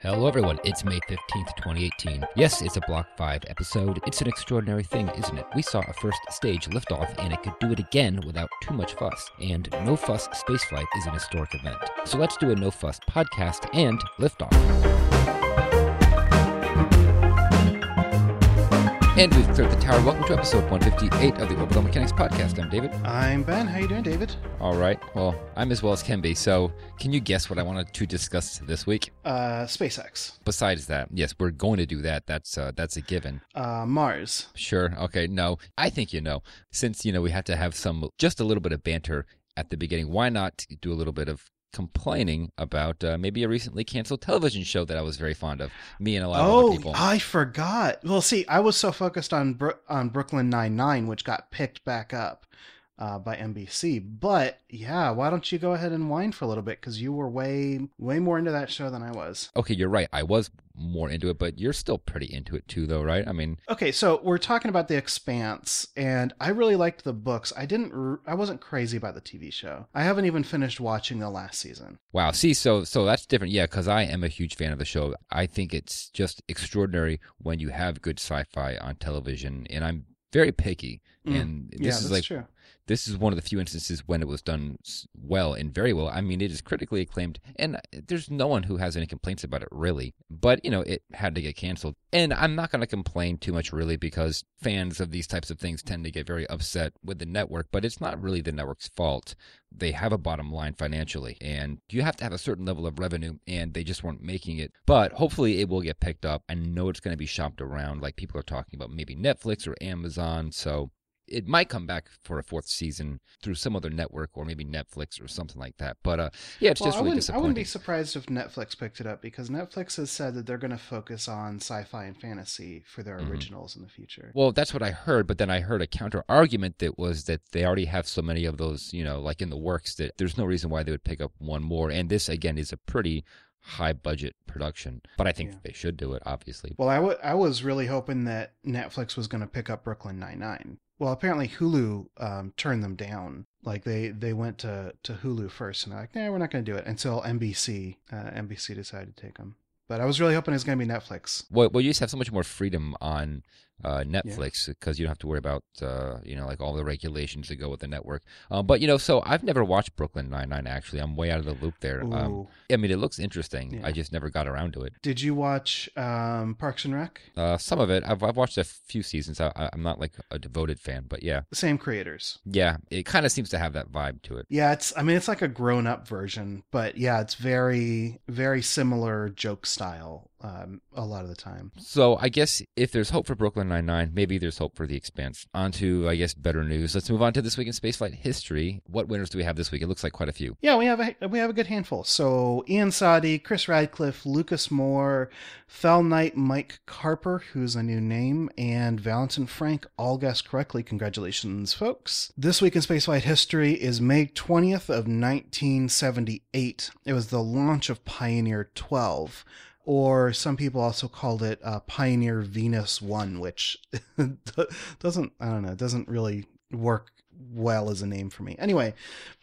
Hello, everyone. It's May 15th, 2018. Yes, it's a Block 5 episode. It's an extraordinary thing, isn't it? We saw a first stage liftoff, and it could do it again without too much fuss. And no fuss spaceflight is an historic event. So let's do a no fuss podcast and liftoff. And we've cleared the tower. Welcome to episode 158 of the Orbital Mechanics Podcast. I'm David. I'm Ben. How you doing, David? All right. Well, I'm as well as can be. So, can you guess what I wanted to discuss this week? Uh, SpaceX, Besides that, yes, we're going to do that. That's uh, that's a given. uh, Mars. Sure. Okay. No, I think you know. Since you know we have to have some just a little bit of banter at the beginning. Why not do a little bit of complaining about uh, maybe a recently canceled television show that I was very fond of. Me and a lot of other Oh, people. I forgot. Well, see, I was so focused on Bro- on Brooklyn Nine Nine, which got picked back up uh, by NBC. But yeah, why don't you go ahead and whine for a little bit? Because you were way way more into that show than I was. okay, you're right. I was more into it, but you're still pretty into it too, though, right? I mean, Okay, so we're talking about The Expanse, and I really liked the books. I didn't. r- I wasn't crazy about the TV show. I haven't even finished watching the last season. Wow. See, so so that's different. Yeah, because I am a huge fan of the show. I think it's just extraordinary when you have good sci-fi on television, and I'm very picky. Mm. And this yeah, is that's like true. This is one of the few instances when it was done well and very well. I mean, it is critically acclaimed, and uh, there's no one who has any complaints about it, really. But, you know, it had to get canceled. And I'm not going to complain too much, really, because fans of these types of things tend to get very upset with the network, but it's not really the network's fault. They have a bottom line financially, and you have to have a certain level of revenue, and they just weren't making it. But hopefully, it will get picked up. I know it's going to be shopped around, like people are talking about maybe Netflix or Amazon. So, it might come back for a fourth season through some other network or maybe Netflix or something like that. But uh, yeah, it's Well, just I really wouldn't, I wouldn't be surprised if Netflix picked it up because Netflix has said that they're going to focus on sci-fi and fantasy for their Mhm. originals in the future. Well, that's what I heard, but then I heard a counter argument that was that they already have so many of those, you know, like in the works that there's no reason why they would pick up one more. And this again is a pretty high budget production, but I think Yeah. they should do it, obviously. Well, I, w- I was really hoping that Netflix was going to pick up Brooklyn Nine Nine. Well, apparently Hulu um, turned them down. Like they they went to to Hulu first, and they're like, "Nah, we're not going to do it." Until NBC uh, NBC decided to take them. But I was really hoping it was going to be Netflix. Well, well, you just have so much more freedom on uh, Netflix because you don't have to worry about uh, you know like all the regulations that go with the network. Um, but you know, so I've never watched Brooklyn Nine Nine. Actually, I'm way out of the loop there. Um, I mean, it looks interesting. Yeah. I just never got around to it. Did you watch um, Parks and Rec? Uh, some of it, I've, I've watched a few seasons. I, I'm not like a devoted fan, but yeah, The same creators. yeah, it kind of seems to have that vibe to it. Yeah, it's I mean it's like a grown up version, but yeah, it's very very similar joke style um, a lot of the time. So I guess if there's hope for Brooklyn Nine Nine, maybe there's hope for The Expanse. On to I guess better news. Let's move on to this week in spaceflight history. What winners do we have this week? It looks like quite a few. Yeah, we have a we have a good handful. So Ian Sadi, Chris Radcliffe, Lucas Moore, Fell Knight, Mike Carper, who's a new name, and Valentin Frank all guessed correctly. Congratulations, folks. This week in spaceflight history is May 20th of 1978. It was the launch of Pioneer 12. Or some people also called it uh, Pioneer Venus 1, which doesn't, I don't know, doesn't really work well as a name for me. Anyway,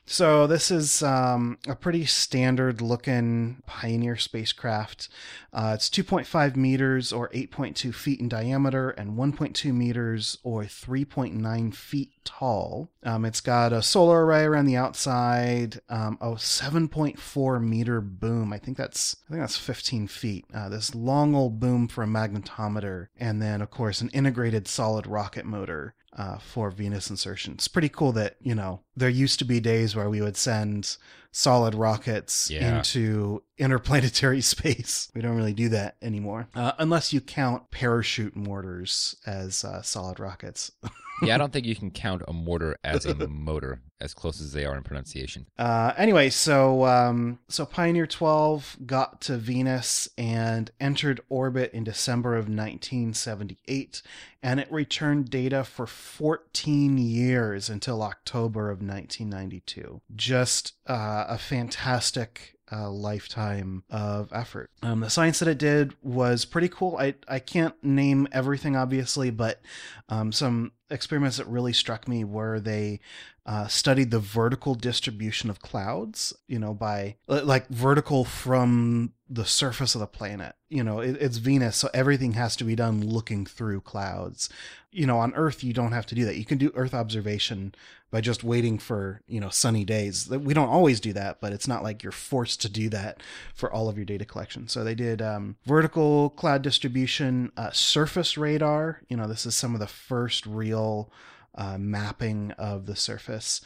so this is um, a pretty standard looking Pioneer spacecraft. Uh, it's 2.5 meters or 8.2 feet in diameter and 1.2 meters or 3.9 feet tall. Um, it's got a solar array around the outside, um, a 7.4 meter boom. I think that's I think that's 15 feet. Uh, this long old boom for a magnetometer, and then of course an integrated solid rocket motor uh, for Venus insertion. It's pretty cool that, you know, there used to be days where we would send solid rockets Yeah. into interplanetary space. We don't really do that anymore, uh, unless you count parachute mortars as uh, solid rockets. yeah, I don't think you can count a mortar as a motor, as close as they are in pronunciation. Uh, anyway, so um, so Pioneer 12 got to Venus and entered orbit in December of 1978, and it returned data for 14 years until October of 1992. Just uh, a fantastic. Uh, lifetime of effort. Um, the science that it did was pretty cool. I I can't name everything obviously, but um, some experiments that really struck me were they uh, studied the vertical distribution of clouds, you know, by like vertical from the surface of the planet. You know, it, it's Venus, so everything has to be done looking through clouds. You know, on Earth, you don't have to do that. You can do Earth observation by just waiting for, you know, sunny days. We don't always do that, but it's not like you're forced to do that for all of your data collection. So they did um, vertical cloud distribution, uh, surface radar. You know, this is some of the first real uh, mapping of the surface.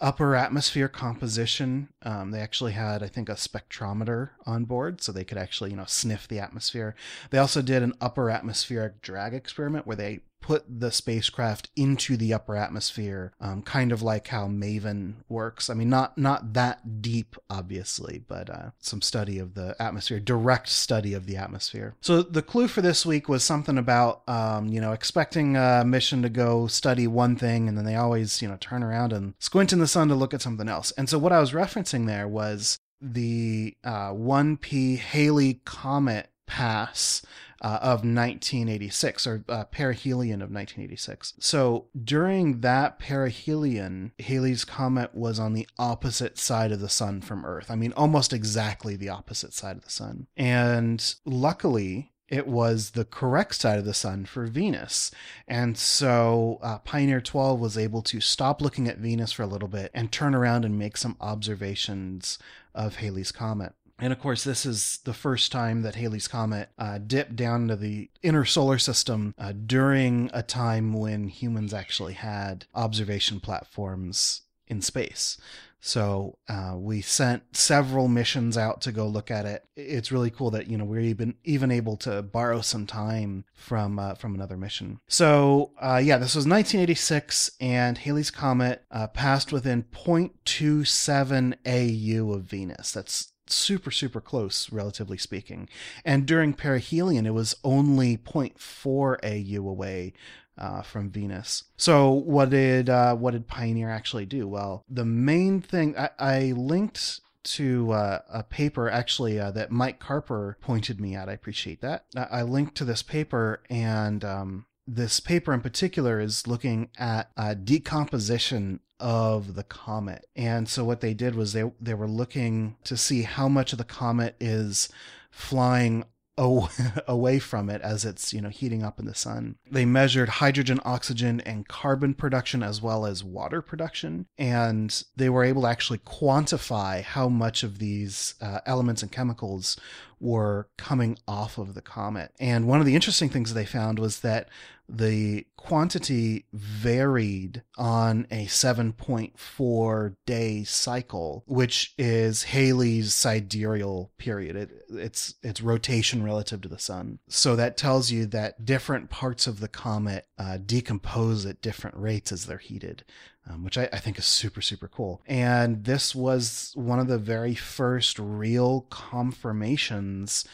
Upper atmosphere composition. Um, they actually had, I think, a spectrometer on board, so they could actually, you know, sniff the atmosphere. They also did an upper atmospheric drag experiment where they put the spacecraft into the upper atmosphere, um, kind of like how Maven works. I mean, not not that deep, obviously, but uh, some study of the atmosphere, direct study of the atmosphere. So the clue for this week was something about, um, you know, expecting a mission to go study one thing, and then they always, you know, turn around and squint in the sun to look at something else. And so what I was referencing there was the uh, 1P Halley Comet pass uh, of 1986 or uh, perihelion of 1986. So during that perihelion, Halley's comet was on the opposite side of the sun from Earth. I mean, almost exactly the opposite side of the sun. And luckily, it was the correct side of the sun for Venus. And so uh, Pioneer 12 was able to stop looking at Venus for a little bit and turn around and make some observations of Halley's Comet. And of course, this is the first time that Halley's Comet uh, dipped down to the inner solar system uh, during a time when humans actually had observation platforms in space. So uh, we sent several missions out to go look at it. It's really cool that you know we're even even able to borrow some time from uh, from another mission. So uh, yeah, this was 1986, and Halley's Comet uh, passed within 0.27 AU of Venus. That's super super close relatively speaking and during perihelion it was only 0.4 au away uh, from venus so what did uh, what did pioneer actually do well the main thing i, I linked to uh, a paper actually uh, that Mike Carper pointed me at. I appreciate that. I linked to this paper, and um, this paper in particular is looking at uh, decomposition of the comet. And so what they did was they they were looking to see how much of the comet is flying away from it as it's you know heating up in the sun. They measured hydrogen oxygen and carbon production as well as water production. And they were able to actually quantify how much of these uh, elements and chemicals were coming off of the comet. And one of the interesting things they found was that the quantity varied on a 7.4 day cycle, which is Halley's sidereal period. It, it's it's rotation relative to the sun. So that tells you that different parts of the comet uh, decompose at different rates as they're heated. Um, which I, I, think is super, super cool. And this was one of the very first real confirmations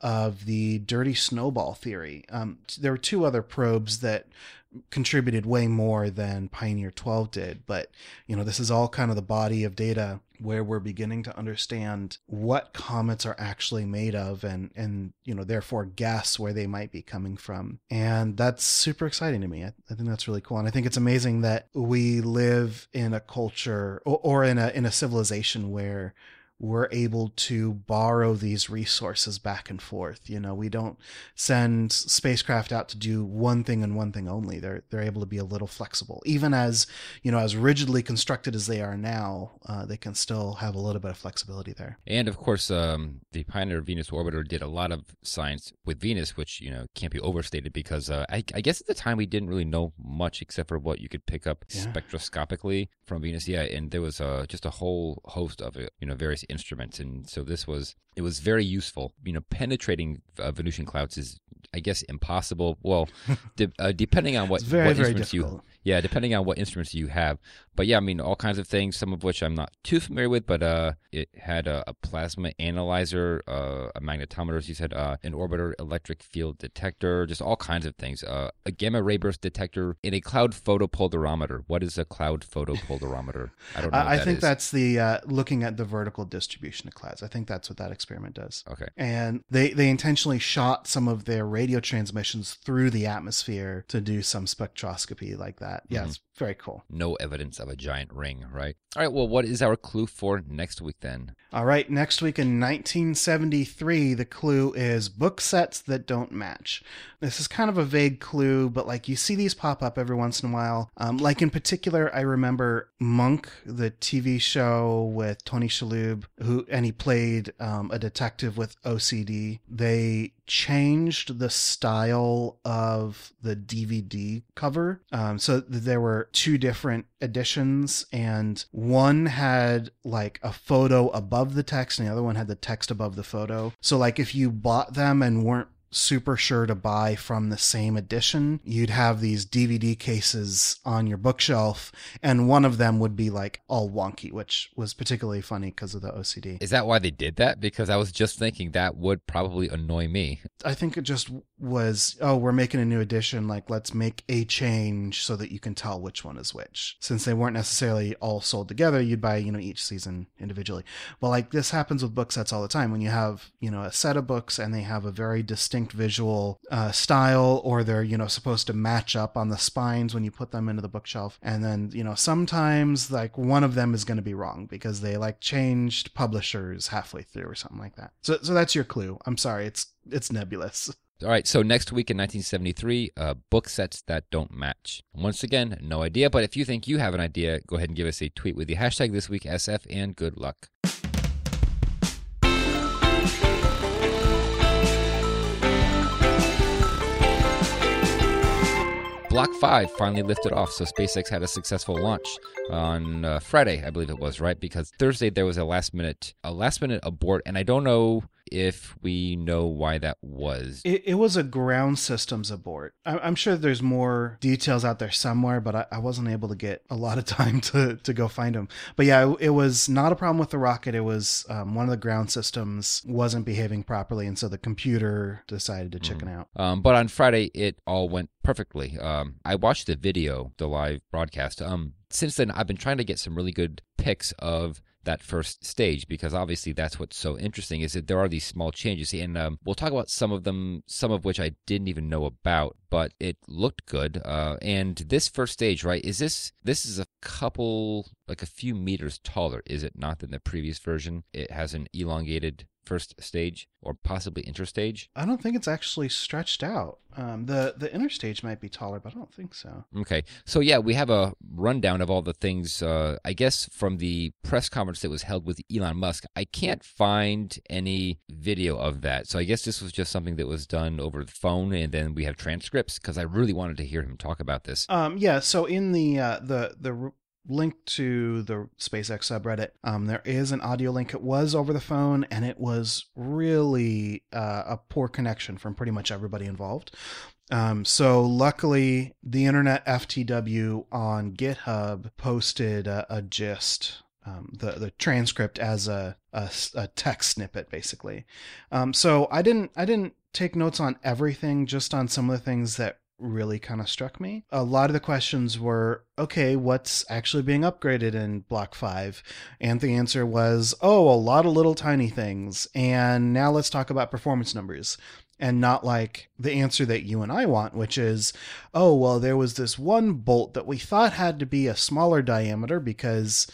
of the dirty snowball theory. Um, there were two other probes that contributed way more than Pioneer 12 did, but you know, this is all kind of the body of data where we're beginning to understand what comets are actually made of and and you know therefore guess where they might be coming from. And that's super exciting to me. I, I think that's really cool. And i think it's amazing that we live in a culture or, or in a in a civilization where we're able to borrow these resources back and forth. You know, we don't send spacecraft out to do one thing and one thing only. They're they're able to be a little flexible, even as you know, as rigidly constructed as they are now. Uh, they can still have a little bit of flexibility there. And of course, um, the Pioneer Venus orbiter did a lot of science with Venus, which you know can't be overstated because uh, I, I, guess at the time we didn't really know much except for what you could pick up yeah. spectroscopically from Venus. Yeah, and there was uh, just a whole host of you know various instruments, and so this was it was very useful. You know, penetrating uh, Venusian clouds is, I guess, impossible. Well, de- uh, depending on what, very, what very instruments difficult. you yeah, depending on what instruments you have. But yeah, I mean, all kinds of things, some of which I'm not too familiar with, but uh, it had a, a plasma analyzer, uh, a magnetometer, as you said, uh, an orbiter electric field detector, just all kinds of things. Uh, a gamma ray burst detector and a cloud photopolarimeter. What is a cloud photopolarimeter? I don't know. I think is. that's the uh, looking at the vertical distribution of clouds. I think that's what that experiment does. Okay. And they, they intentionally shot some of their radio transmissions through the atmosphere to do some spectroscopy like that that. Yeah, Mhm. it's very cool. No evidence of a giant ring, right? All right, well, what is our clue for next week then? All right, next week in 1973, the clue is book sets that don't match. This is kind of a vague clue, but like you see these pop up every once in a while. Um, like in particular, I remember Monk, the TV show with Tony Shalhoub, who and he played um, a detective with OCD. They changed the style of the DVD cover, um, so there were two different editions, and one had like a photo above the text, and the other one had the text above the photo. So like if you bought them and weren't super sure to buy from the same edition, you'd have these DVD cases on your bookshelf, and one of them would be like all wonky, which was particularly funny because of the OCD. Is that why they did that? Because I was just thinking that would probably annoy me. I think it just was, oh, we're making a new edition. Like, let's make a change so that you can tell which one is which. Since they weren't necessarily all sold together, you'd buy, you know, each season individually. But like, this happens with book sets all the time when you have, you know, a set of books and they have a very distinct visual uh, style or they're, you know, supposed to match up on the spines when you put them into the bookshelf. And then, you know, sometimes like one of them is going to be wrong because they like changed publishers halfway through or something like that. So, so that's your clue. I'm sorry. It's, it's nebulous. All right, so next week in 1973, uh, book sets that don't match. Once again, no idea, but if you think you have an idea, go ahead and give us a tweet with the hashtag this week SF and good luck. Block 5 finally lifted off, so SpaceX had a successful launch on uh, Friday, I believe it was, right? Because Thursday there was a last minute a last minute abort and I don't know if we know why that was. It, it was a ground systems abort. I, I'm sure there's more details out there somewhere, but I, I wasn't able to get a lot of time to, to go find them. But yeah, it, it was not a problem with the rocket. It was um, one of the ground systems wasn't behaving properly, and so the computer decided to chicken out. Um, but on Friday, it all went perfectly. Um, I watched the video, the live broadcast. Um, since then, I've been trying to get some really good pics of that first stage because obviously that's what's so interesting is that there are these small changes. And um, we'll talk about some of them some of which i didn't even know about but it looked good. Uh, and this first stage right is this this is a couple like a few meters taller is it not than the previous version? It has an elongated first stage or possibly interstage I don't think it's actually stretched out. Um, the the interstage might be taller, but I don't think so. Okay. So, yeah, we have a rundown of all the things, uh, I guess, from the press conference that was held with Elon Musk. I can't find any video of that. So, I guess this was just something that was done over the phone, and then we have transcripts because I really wanted to hear him talk about this. Um, yeah. So in the uh, the the link to the SpaceX subreddit, um, there is an audio link. It was over the phone, and it was really uh, a poor connection from pretty much everybody involved. Um, so luckily, the Internet FTW on GitHub posted a, a gist. Um, the the transcript as a a text snippet basically. Um, so I didn't I didn't take notes on everything, just on some of the things that really kind of struck me. A lot of the questions were, okay, what's actually being upgraded in Block 5? And the answer was, oh, a lot of little tiny things. And now let's talk about performance numbers. And not like the answer that you and I want, which is, oh, well, there was this one bolt that we thought had to be a smaller diameter because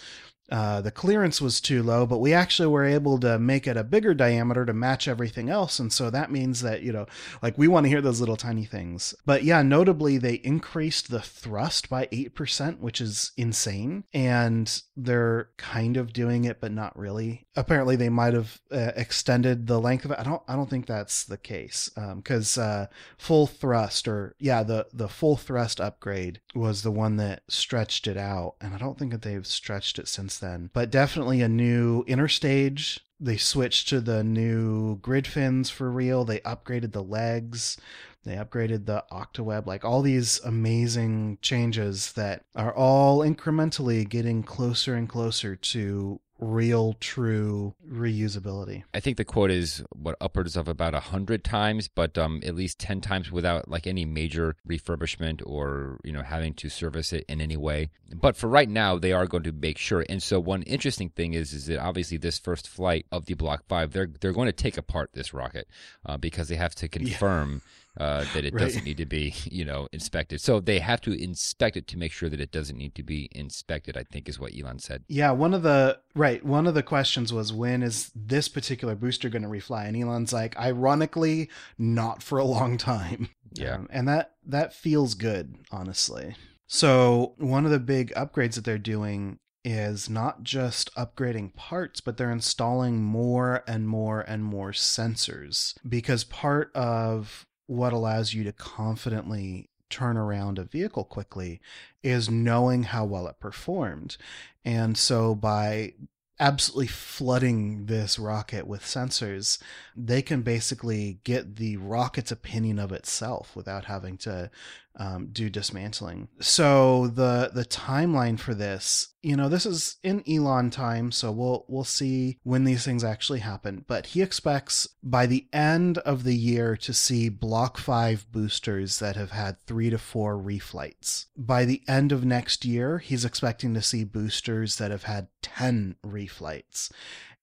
uh, the clearance was too low, but we actually were able to make it a bigger diameter to match everything else. And so that means that, you know, like we want to hear those little tiny things. But yeah, notably, they increased the thrust by 8%, which is insane. And they're kind of doing it, but not really. Apparently, they might have uh, extended the length of it. I don't, I don't think that's the case. Because uh, full thrust, or yeah, the, the full thrust upgrade was the one that stretched it out. And I don't think that they've stretched it since then. But definitely a new interstage. They switched to the new grid fins for real. They upgraded the legs. They upgraded the octaweb, like all these amazing changes that are all incrementally getting closer and closer to real, true reusability. I think the quote is what upwards of about a hundred times, but um, at least ten times without like any major refurbishment or you know having to service it in any way. But for right now, they are going to make sure. And so one interesting thing is is that obviously this first flight of the Block Five, they're they're going to take apart this rocket uh, because they have to confirm. Yeah uh, that it right. doesn't need to be, you know, inspected. So they have to inspect it to make sure that it doesn't need to be inspected. I think is what Elon said. Yeah, one of the right one of the questions was when is this particular booster going to refly? And Elon's like, ironically, not for a long time. Yeah, um, and that that feels good, honestly. So one of the big upgrades that they're doing is not just upgrading parts, but they're installing more and more and more sensors because part of what allows you to confidently turn around a vehicle quickly is knowing how well it performed. And so by absolutely flooding this rocket with sensors, they can basically get the rocket's opinion of itself without having to um, do dismantling. So the the timeline for this, you know, this is in Elon time, so we'll we'll see when these things actually happen. But he expects by the end of the year to see Block Five boosters that have had three to four reflights. By the end of next year, he's expecting to see boosters that have had ten reflights.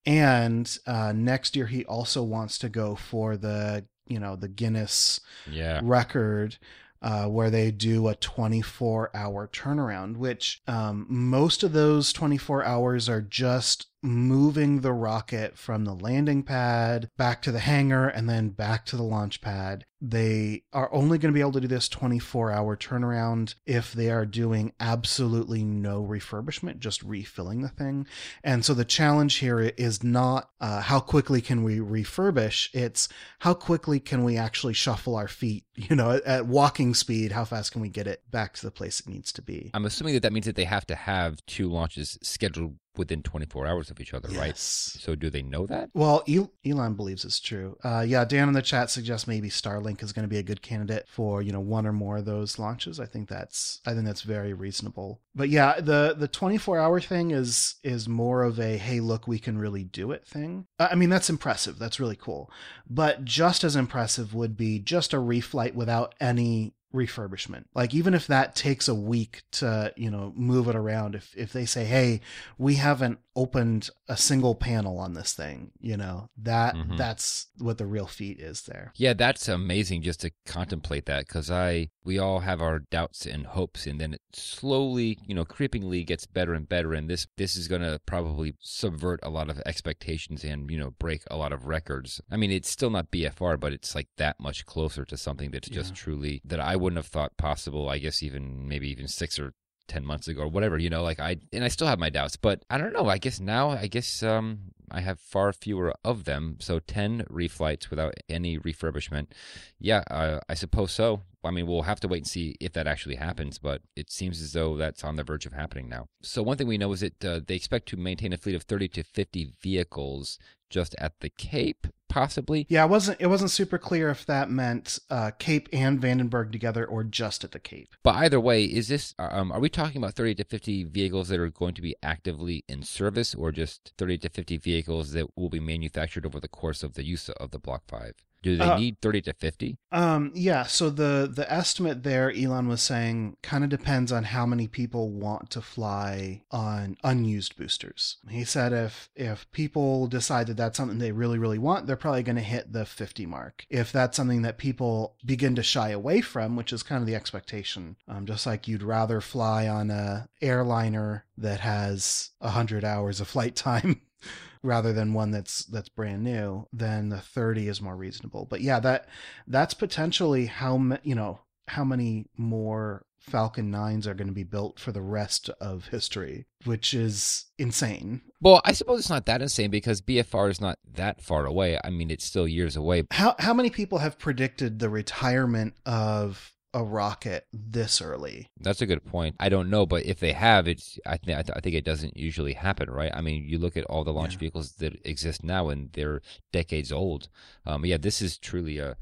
And uh, next year, he also wants to go for the you know the Guinness yeah. record uh, where they do a 24 hour turnaround, which um, most of those 24 hours are just moving the rocket from the landing pad back to the hangar and then back to the launch pad. They are only going to be able to do this 24 hour turnaround if they are doing absolutely no refurbishment, just refilling the thing. And so the challenge here is not uh, how quickly can we refurbish, it's how quickly can we actually shuffle our feet, you know, at, at walking speed, how fast can we get it back to the place it needs to be. I'm assuming that that means that they have to have two launches scheduled within 24 hours of each other, yes. right? So do they know that? Well, Elon believes it's true. Uh, yeah, Dan in the chat suggests maybe Starlink is going to be a good candidate for you know one or more of those launches. I think that's I think that's very reasonable. But yeah, the the 24 hour thing is is more of a hey look we can really do it thing. I mean that's impressive. That's really cool. But just as impressive would be just a reflight without any refurbishment. Like even if that takes a week to, you know, move it around if if they say, "Hey, we haven't opened a single panel on this thing you know? That mm-hmm. that's what the real feat is there. Yeah that's amazing just to contemplate that because i we all have our doubts and hopes and then it slowly you know creepingly gets better and better and this this is going to probably subvert a lot of expectations and you know break a lot of records. I mean it's still not bfr but it's like that much closer to something that's just truly that i wouldn't have thought possible i guess even maybe even six or 10 months ago or whatever you know like i and i still have my doubts but i don't know i guess now i guess um i have far fewer of them so 10 reflights without any refurbishment. Yeah uh, i suppose so I mean, we'll have to wait and see if that actually happens, but it seems as though that's on the verge of happening now. So, one thing we know is that uh, they expect to maintain a fleet of 30 to 50 vehicles just at the Cape, possibly. Yeah, it wasn't it wasn't super clear if that meant uh, Cape and Vandenberg together or just at the Cape. But either way, is this um, are we talking about 30 to 50 vehicles that are going to be actively in service, or just 30 to 50 vehicles that will be manufactured over the course of the use of the Block Five? Do they uh, need 30 to 50? Um, yeah. So the the estimate there, Elon was saying, kind of depends on how many people want to fly on unused boosters. He said if if people decide that that's something they really really want, they're probably going to hit the 50 mark. If that's something that people begin to shy away from, which is kind of the expectation, um, just like you'd rather fly on a airliner that has 100 hours of flight time rather than one that's that's brand new, then the 30 is more reasonable. But yeah, that that's potentially how you know how many more Falcon 9s are going to be built for the rest of history, which is insane. Well, I suppose it's not that insane because BFR is not that far away. I mean, it's still years away. How how many people have predicted the retirement of a rocket this early? That's a good point. I don't know, but if they have, it's I think I think it doesn't usually happen, right? I mean, you look at all the launch yeah. vehicles that exist now, and they're decades old. Um, yeah, this is truly a,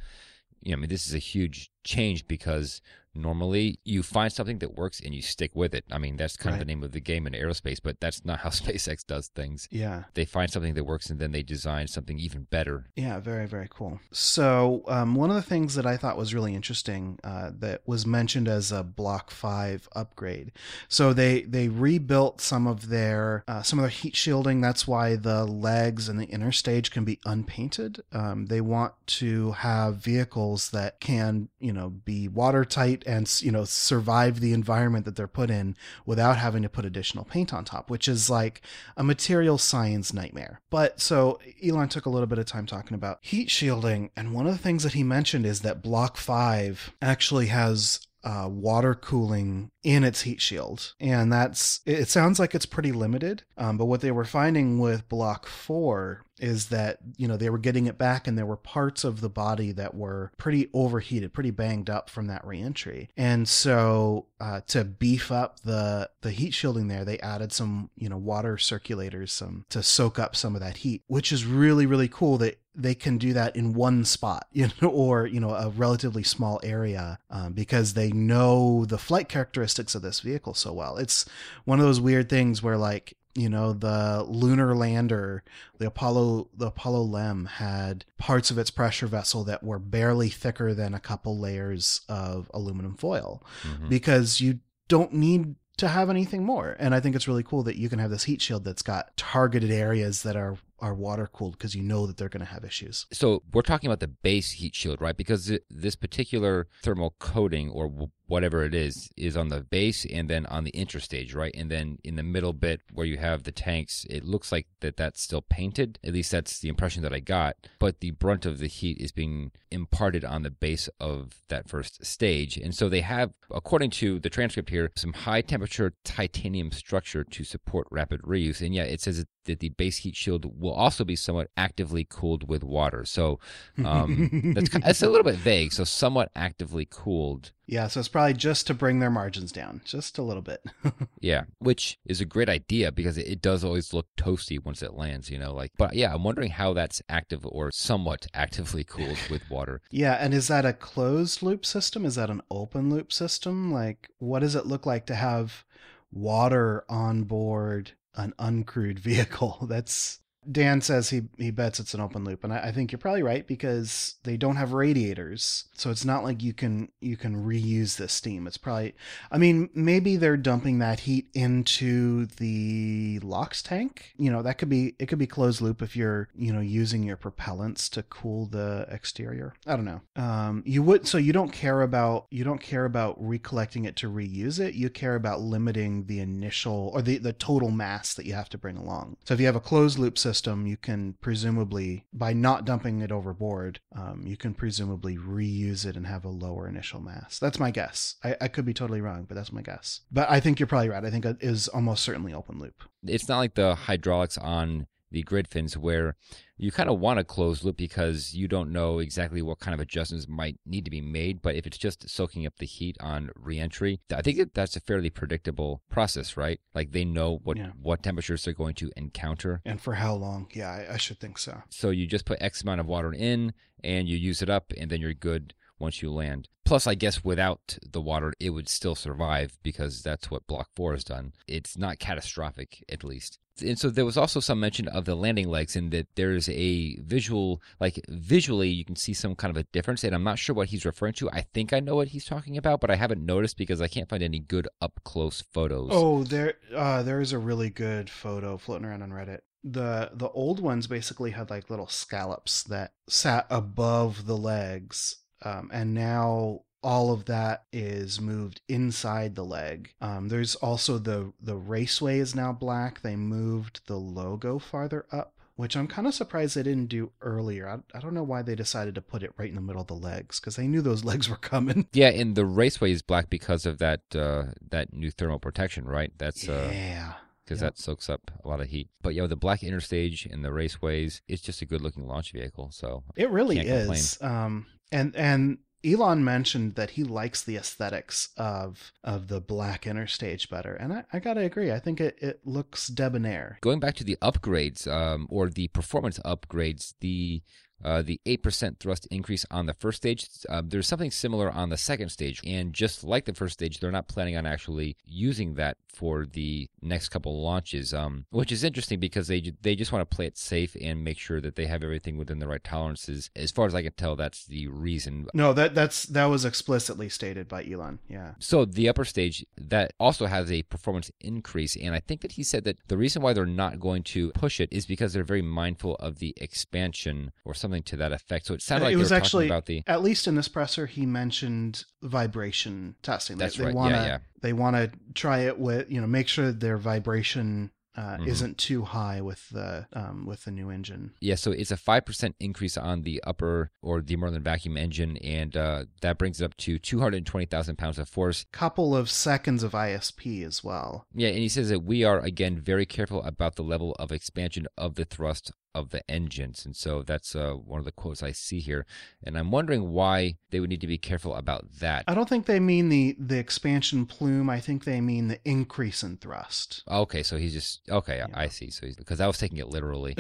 you know, I mean, this is a huge change because normally you find something that works and you stick with it. I mean, that's kind Right. of the name of the game in aerospace, but that's not how SpaceX does things. Yeah. They find something that works and then they design something even better. Yeah, very, very cool. So, um, one of the things that I thought was really interesting uh, that was mentioned as a Block Five upgrade. So they they rebuilt some of their uh, some of their heat shielding. That's why the legs and the interstage can be unpainted. Um, they want to have vehicles that can you know be watertight and you know survive the environment that they're put in without having to put additional paint on top, which is like a material science nightmare. But so Elon took a little bit of time talking about heat shielding, and one of the things that he mentioned is that Block 5 actually has uh, water cooling in its heat shield. And that's, it sounds like it's pretty limited. Um, but what they were finding with Block 4 is that, you know, they were getting it back and there were parts of the body that were pretty overheated, pretty banged up from that reentry. And so uh, to beef up the, the heat shielding there, they added some, you know, water circulators some to soak up some of that heat, which is really, really cool that they can do that in one spot, you know, or you know, a relatively small area, um, because they know the flight characteristics of this vehicle so well. It's one of those weird things where, like, you know, the lunar lander, the Apollo, the Apollo LEM had parts of its pressure vessel that were barely thicker than a couple layers of aluminum foil, Mhm. because you don't need to have anything more. And I think it's really cool that you can have this heat shield that's got targeted areas that are are water cooled because you know that they're going to have issues. So we're talking about the base heat shield, right? Because this particular thermal coating or whatever it is is on the base and then on the interstage, right? And then in the middle bit where you have the tanks, it looks like that that's still painted. At least that's the impression that I got. But the brunt of the heat is being imparted on the base of that first stage. And so they have, according to the transcript here, some high temperature titanium structure to support rapid reuse. And yeah, it says that the base heat shield will also be somewhat actively cooled with water. So um, that's that's a little bit vague. So somewhat actively cooled. Yeah, so it's probably just to bring their margins down, just a little bit. Yeah, which is a great idea because it, it does always look toasty once it lands, you know, like but yeah, I'm wondering how that's active or somewhat actively cooled with water. yeah, and is that a closed loop system? Is that an open loop system? Like, what does it look like to have water on board an uncrewed vehicle? That's Dan says he he bets it's an open loop, and I, I think you're probably right because they don't have radiators, so it's not like you can you can reuse this steam. It's probably, I mean, maybe they're dumping that heat into the LOX tank. You know, that could be it could be closed loop if you're you know using your propellants to cool the exterior. I don't know. Um, you would so you don't care about you don't care about recollecting it to reuse it. You care about limiting the initial or the the total mass that you have to bring along. So if you have a closed loop system, you can presumably by not dumping it overboard, um, you can presumably reuse it and have a lower initial mass. That's my guess. I, I could be totally wrong, but that's my guess. But I think you're probably right. I think it is almost certainly open loop. It's not like the hydraulics on the grid fins where you kind of want a closed loop because you don't know exactly what kind of adjustments might need to be made. But if it's just soaking up the heat on reentry, I think that that's a fairly predictable process, right? Like they know what Yeah. what temperatures they're going to encounter. And for how long? Yeah, I, I should think so. So you just put X amount of water in and you use it up, and then you're good once you land. Plus, I guess without the water, it would still survive because that's what Block 4 has done. It's not catastrophic, at least. And so there was also some mention of the landing legs, and that there's a visual, like visually, you can see some kind of a difference. And I'm not sure what he's referring to. I think I know what he's talking about, but I haven't noticed because I can't find any good up close photos. Oh, there uh there is a really good photo floating around on Reddit. The the old ones basically had like little scallops that sat above the legs. Um, and now all of that is moved inside the leg. Um, there's also the the raceway is now black. They moved the logo farther up, which I'm kind of surprised they didn't do earlier. I, I don't know why they decided to put it right in the middle of the legs because they knew those legs were coming. Yeah, and the raceway is black because of that uh, that new thermal protection, right? That's uh, yeah. because Yep. that soaks up a lot of heat. But yeah, the black interstage and the raceways, it's just a good looking launch vehicle. So It really is. Um, and and Elon mentioned that he likes the aesthetics of of the black interstage better, and I, I gotta agree. I think it, it looks debonair. going back to the upgrades um, or the performance upgrades, the uh, the 8% thrust increase on the first stage. Uh, there's something similar on the second stage. And just like the first stage, they're not planning on actually using that for the next couple launches, um, which is interesting because they, they just want to play it safe and make sure that they have everything within the right tolerances. As far as I can tell, that's the reason. No, that that's that was explicitly stated by Elon. Yeah. So the upper stage that also has a performance increase, and I think that he said that the reason why they're not going to push it is because they're very mindful of the expansion or something to that effect. So it sounded like it was they actually about the at least in this presser he mentioned vibration testing. They- That's they right. Wanna, Yeah, yeah. They want to try it with you know make sure their vibration uh, Mhm. isn't too high with the um, with the new engine. Yeah, so it's a 5% increase on the upper or the Merlin vacuum engine, and uh, that brings it up to 220,000 pounds of force. Couple of seconds of ISP as well. Yeah, and he says that we are, again, very careful about the level of expansion of the thrust of the engines. And so that's uh, one of the quotes I see here. And I'm wondering why they would need to be careful about that. I don't think they mean the the expansion plume. I think they mean the increase in thrust. Okay, so he's just, okay, Yeah. I see. So he's, because I was taking it literally.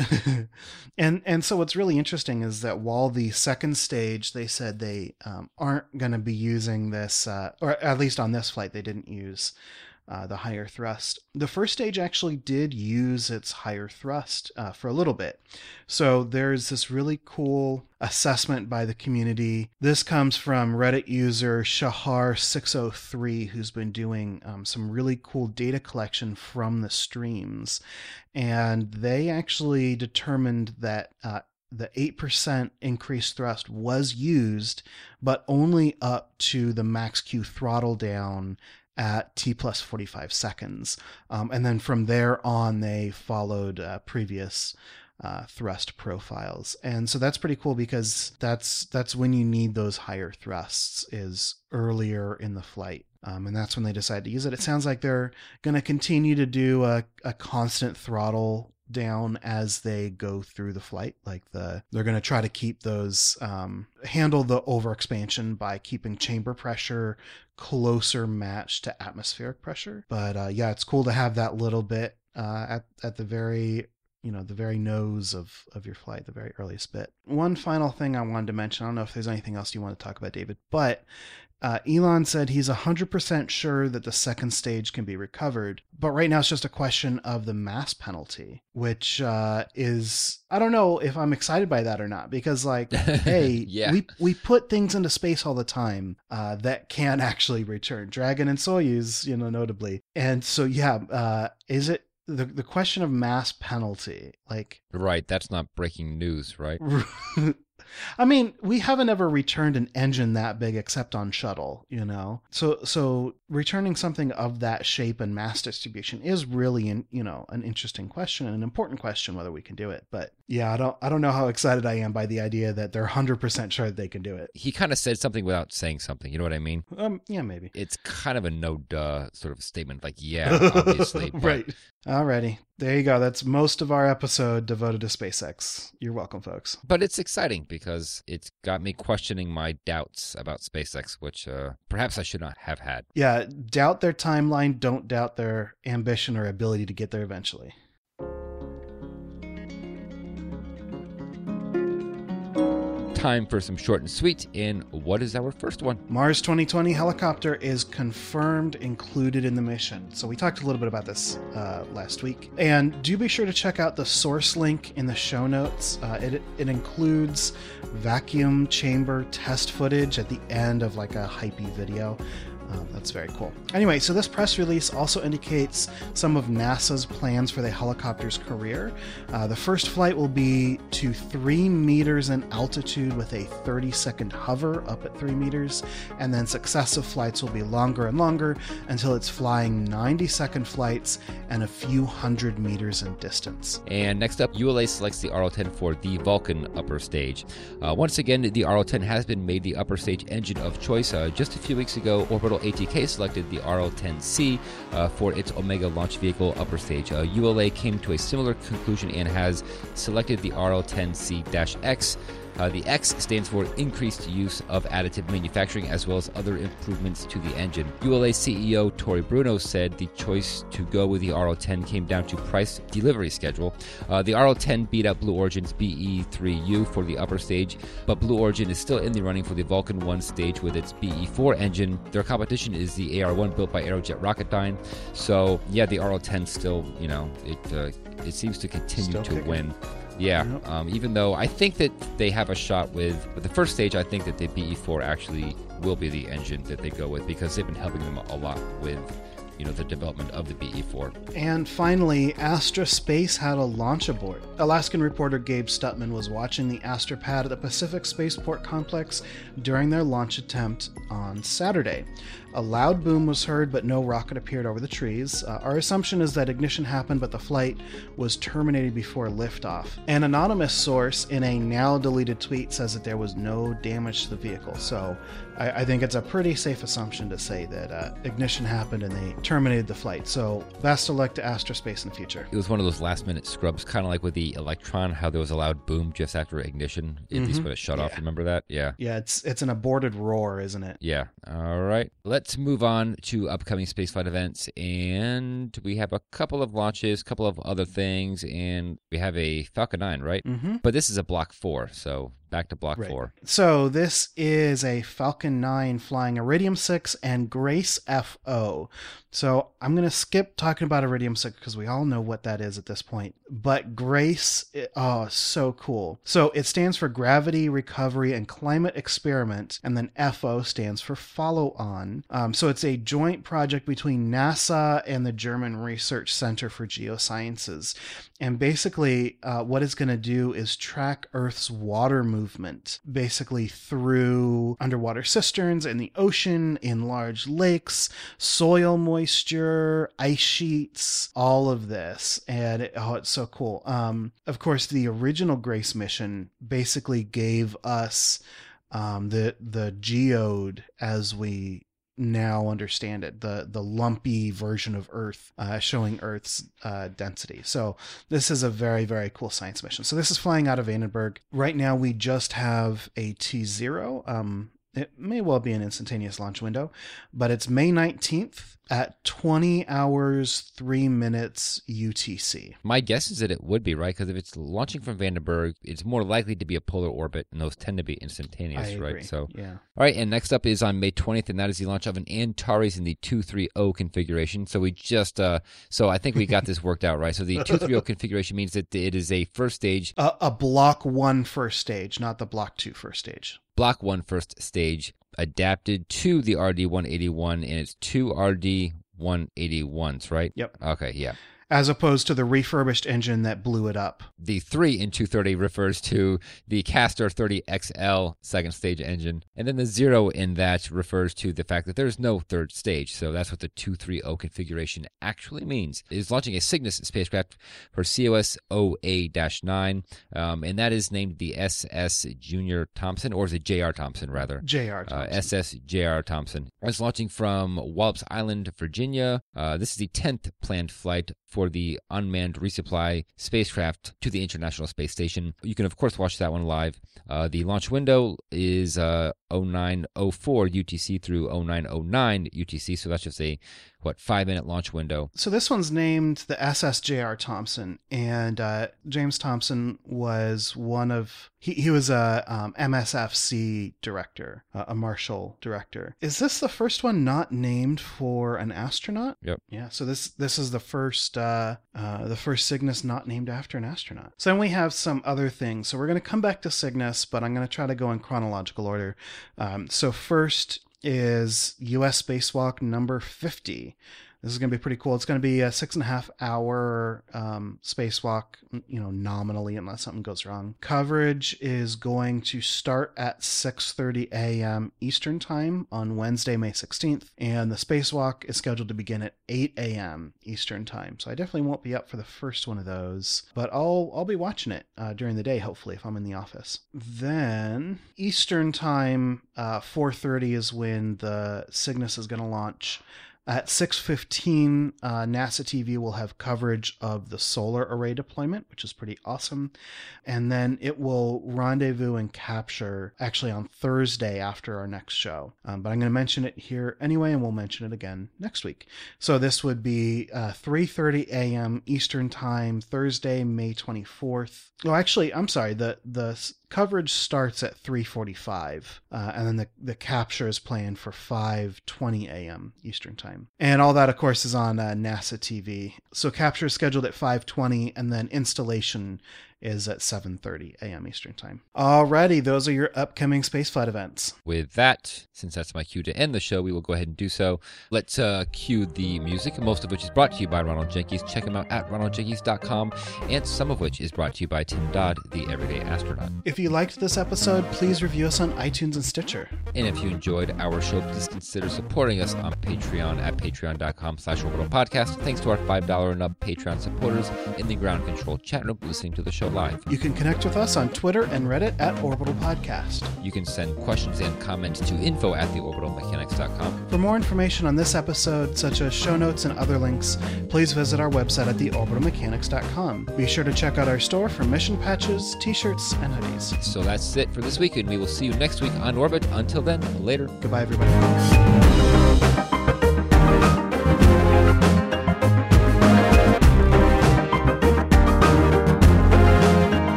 and and so what's really interesting is that while the second stage they said they um, aren't going to be using this, uh, or at least on this flight they didn't use uh, the higher thrust. The first stage actually did use its higher thrust uh, for a little bit. So there's this really cool assessment by the community. This comes from Reddit user Shahar603, who's been doing um, some really cool data collection from the streams. And they actually determined that uh, the 8% increased thrust was used, but only up to the max Q throttle down at T plus 45 seconds. Um, and then from there on, they followed uh, previous uh, thrust profiles. And so that's pretty cool because that's that's when you need those higher thrusts is earlier in the flight. Um, and that's when they decide to use it. It sounds like they're going to continue to do a, a constant throttle down as they go through the flight like the they're going to try to keep those um, handle the overexpansion by keeping chamber pressure closer matched to atmospheric pressure. But uh, yeah it's cool to have that little bit uh, at, at the very you know the very nose of of your flight the very earliest bit. One final thing i wanted to mention i don't know if there's anything else you want to talk about david but uh, Elon said he's 100% sure that the second stage can be recovered, but right now it's just a question of the mass penalty, which uh, is I don't know if I'm excited by that or not because like hey Yeah. we we put things into space all the time uh, that can actually return. Dragon and Soyuz you know notably. And so yeah uh, is it the the question of mass penalty like right, that's not breaking news, right? I mean, we haven't ever returned an engine that big except on shuttle, you know. So so returning something of that shape and mass distribution is really an, you know, an interesting question and an important question whether we can do it. But yeah, I don't I don't know how excited I am by the idea that they're 100% sure that they can do it. He kind of said something without saying something. You know what I mean? Um yeah, maybe. It's kind of a no duh sort of statement. Like, yeah, obviously. right. Alrighty. There you go. That's most of our episode devoted to SpaceX. You're welcome, folks. But it's exciting because it's got me questioning my doubts about SpaceX, which uh, perhaps I should not have had. Yeah, doubt their timeline, don't doubt their ambition or ability to get there eventually. Time for some short and sweet. And what is our first one? Mars 2020 helicopter is confirmed included in the mission. So we talked a little bit about this uh, last week. And do be sure to check out the source link in the show notes. Uh, it, it includes vacuum chamber test footage at the end of like a hypey video. Um, that's very cool. Anyway, so this press release also indicates some of NASA's plans for the helicopter's career. Uh, the first flight will be to three meters in altitude with a 30 second hover up at three meters, and then successive flights will be longer and longer until it's flying 90 second flights and a few hundred meters in distance. And next up, ULA selects the RL-10 for the Vulcan upper stage. Uh, once again, the RL-10 has been made the upper stage engine of choice. Uh, just a few weeks ago, Orbital ATK selected the RL-10C uh, for its Omega launch vehicle upper stage. Uh, ULA came to a similar conclusion and has selected the RL-10C-X. Uh, the X stands for increased use of additive manufacturing as well as other improvements to the engine. ULA CEO Tory Bruno said the choice to go with the RL10 came down to price delivery schedule. Uh, the RL10 beat out Blue Origin's BE3U for the upper stage, but Blue Origin is still in the running for the Vulcan 1 stage with its BE4 engine. Their competition is the AR1 built by Aerojet Rocketdyne. So, yeah, the RL10 still, you know, it uh, it seems to continue Still to kicking. win. Yeah, Yep. um, even though I think that they have a shot with, with the first stage, I think that the BE4 actually will be the engine that they go with because they've been helping them a lot with, you know, the development of the E BE4. And finally, Astra Space had a launch abort. Alaskan reporter Gabe Stutman was watching the Astra pad at the Pacific Spaceport Complex during their launch attempt on Saturday. A loud boom was heard, but no rocket appeared over the trees. Uh, our assumption is that ignition happened, but the flight was terminated before liftoff. An anonymous source in a now deleted tweet says that there was no damage to the vehicle. So I, I think it's a pretty safe assumption to say that uh, ignition happened and they terminated the flight. So best of luck to Astra Space in the future. It was one of those last minute scrubs, kind of like with the Electron, how there was a loud boom just after ignition, at least Mhm. when it shut off. Remember that? Yeah. Yeah, it's it's an aborted roar, isn't it? Yeah. All right. Let's move on to upcoming spaceflight events. And we have a couple of launches, a couple of other things, and we have a Falcon 9, right? Mm-hmm. But this is a Block 4, so back to Block Right. 4. So this is a Falcon 9 flying Iridium 6 and Grace FO. So I'm going to skip talking about Iridium 6 because we all know what that is at this point. But Grace, oh, so cool. So it stands for Gravity Recovery and Climate Experiment, and then FO stands for Follow On. Um, so it's a joint project between NASA and the German Research Center for Geosciences. And basically, uh, what it's going to do is track Earth's water movement, basically through underwater cisterns in the ocean, in large lakes, soil moisture, ice sheets, all of this. And it, oh, it's so cool. Um, of course, the original Grace mission basically gave us um, the the geoid as we now understand it the the lumpy version of earth uh, showing earth's uh, density. So this is a very very cool science mission. So this is flying out of vandenberg. Right now we just have a t0 um it may well be an instantaneous launch window but it's may 19th at 20 hours 3 minutes utc My guess is that it would be, right? Because if it's launching from Vandenberg, it's more likely to be a polar orbit, and those tend to be instantaneous, right? So, yeah all right, and next up is on May 20th, and that is the launch of an Antares in the 230 configuration. So we just, uh, so I think we got this worked out, right? So the 230 configuration means that it is a first stage, a, a block one first stage not the block two first stage block one first stage, adapted to the RD 181, and it's two RD 181s, right? Yep. Okay, yeah. As opposed to the refurbished engine that blew it up The 3 in 230 refers to the Castor 30XL second stage engine. And then the 0 in that refers to the fact that there's no third stage. So that's what the 230 configuration actually means. It is launching a Cygnus spacecraft for CRS OA 9, um, and that is named the SS Junior Thompson, or is it JR Thompson rather? jr Uh, Thompson. SS JR Thompson. It's launching from Wallops Island, Virginia. Uh, this is the 10th planned flight for the unmanned resupply spacecraft to the International Space Station. You can, of course, watch that one live. Uh, the launch window is uh, 0904 UTC through 0909 UTC, so that's just a, what, five minute launch window. So this one's named the SSJR Thompson, and uh, James Thompson was one of he, he was a um, MSFC director, uh, a Marshall director. Is this the first one not named for an astronaut? Yep. Yeah. So this this is the first uh, uh, the first Cygnus not named after an astronaut. So then we have some other things. So we're going to come back to Cygnus, but I'm going to try to go in chronological order. Um, so first is U.S. spacewalk number 50. This is going to be pretty cool. It's going to be a six and a half hour um, spacewalk, you know, nominally, unless something goes wrong. Coverage is going to start at 6:30 a.m. Eastern Time on Wednesday, May 16th, and the spacewalk is scheduled to begin at 8 a.m. Eastern Time. So I definitely won't be up for the first one of those, but I'll I'll be watching it uh, during the day, hopefully, if I'm in the office. Then Eastern Time, uh, 4:30 is when the Cygnus is going to launch. At 6:15, uh, NASA TV will have coverage of the solar array deployment, which is pretty awesome, and then it will rendezvous and capture actually on Thursday after our next show. Um, but I'm going to mention it here anyway, and we'll mention it again next week. So this would be uh, 3:30 a.m. Eastern Time, Thursday, May 24th. Oh, actually, I'm sorry. The the coverage starts at 3.45 uh, and then the, the capture is planned for 5.20 a.m eastern time. And all that of course is on uh, nasa tv so capture is scheduled at 5.20 and then installation is at 7.30 a.m eastern time alrighty those are your upcoming spaceflight events With that, since that's my cue to end the show, we will go ahead and do so. Let's uh, cue the music, most of which is brought to you by Ronald Jenkins. Check him out at ronaldjenkins.com, and some of which is brought to you by Tim Dodd, the Everyday Astronaut. if you liked this episode please review us on itunes and stitcher And if you enjoyed our show, please consider supporting us on Patreon at patreon.com slash orbital. Thanks to our $5 and up Patreon supporters in the ground control chat room listening to the show live. you can connect with us on twitter and reddit at orbital podcast You can send questions and comments to info at theorbitalmechanics.com. For more information on this episode, such as show notes and other links, please visit our website at theorbitalmechanics.com. Be sure to check out our store for mission patches, t-shirts, and hoodies. So that's it for this week, and we will see you next week on Orbit. Until then, later. Goodbye, everybody.